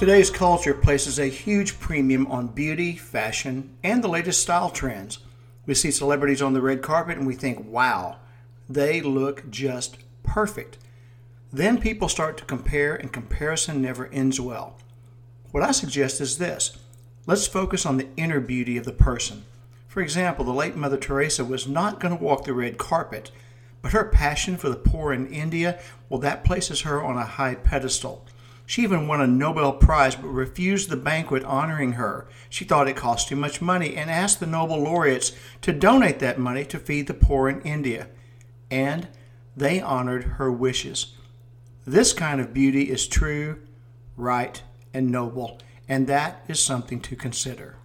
Today's culture places a huge premium on beauty, fashion, and the latest style trends. We see celebrities on the red carpet and we think, wow, they look just perfect. Then people start to compare, and comparison never ends well. What I suggest is this let's focus on the inner beauty of the person. For example, the late Mother Teresa was not going to walk the red carpet, but her passion for the poor in India, well, that places her on a high pedestal. She even won a Nobel Prize but refused the banquet honoring her. She thought it cost too much money and asked the Nobel laureates to donate that money to feed the poor in India. And they honored her wishes. This kind of beauty is true, right, and noble, and that is something to consider.